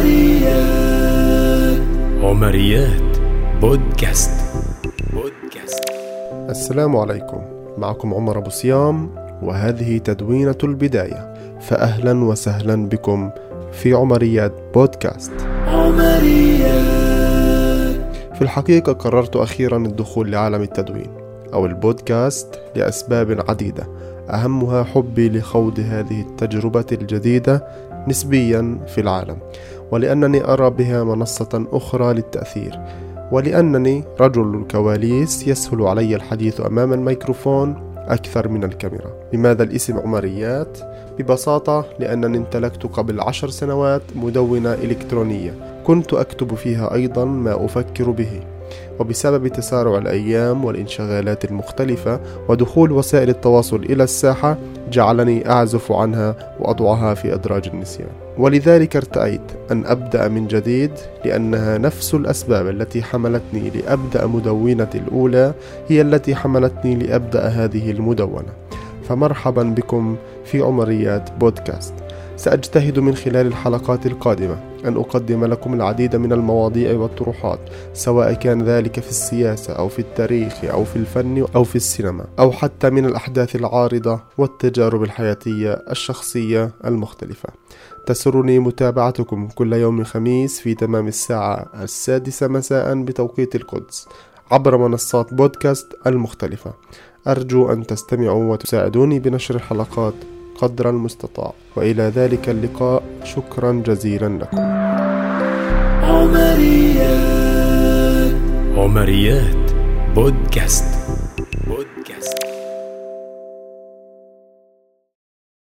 عمريات عمريات بودكاست. بودكاست. السلام عليكم. معكم عمر أبو صيام وهذه تدوينة البداية. فأهلا وسهلا بكم في عمريات بودكاست. عمريات في الحقيقة قررت أخيرا الدخول لعالم التدوين أو البودكاست لأسباب عديدة أهمها حبي لخوض هذه التجربة الجديدة نسبيا في العالم ولأنني أرى بها منصة أخرى للتأثير ولأنني رجل الكواليس يسهل علي الحديث أمام الميكروفون أكثر من الكاميرا لماذا الاسم عمريات؟ ببساطة لأنني امتلكت قبل عشر سنوات مدونة إلكترونية كنت أكتب فيها أيضا ما أفكر به وبسبب تسارع الأيام والانشغالات المختلفة ودخول وسائل التواصل إلى الساحة جعلني أعزف عنها وأضعها في أدراج النسيان. ولذلك ارتأيت أن أبدأ من جديد لأنها نفس الأسباب التي حملتني لأبدأ مدونتي الأولى هي التي حملتني لأبدأ هذه المدونة. فمرحبا بكم في عمريات بودكاست. سأجتهد من خلال الحلقات القادمة. أن أقدم لكم العديد من المواضيع والطروحات سواء كان ذلك في السياسة أو في التاريخ أو في الفن أو في السينما أو حتى من الأحداث العارضة والتجارب الحياتية الشخصية المختلفة. تسرني متابعتكم كل يوم خميس في تمام الساعة السادسة مساء بتوقيت القدس عبر منصات بودكاست المختلفة. أرجو أن تستمعوا وتساعدوني بنشر الحلقات قدر المستطاع. وإلى ذلك اللقاء. شكرا جزيلا لكم. عمريات. عمريات. بودكاست. بودكاست.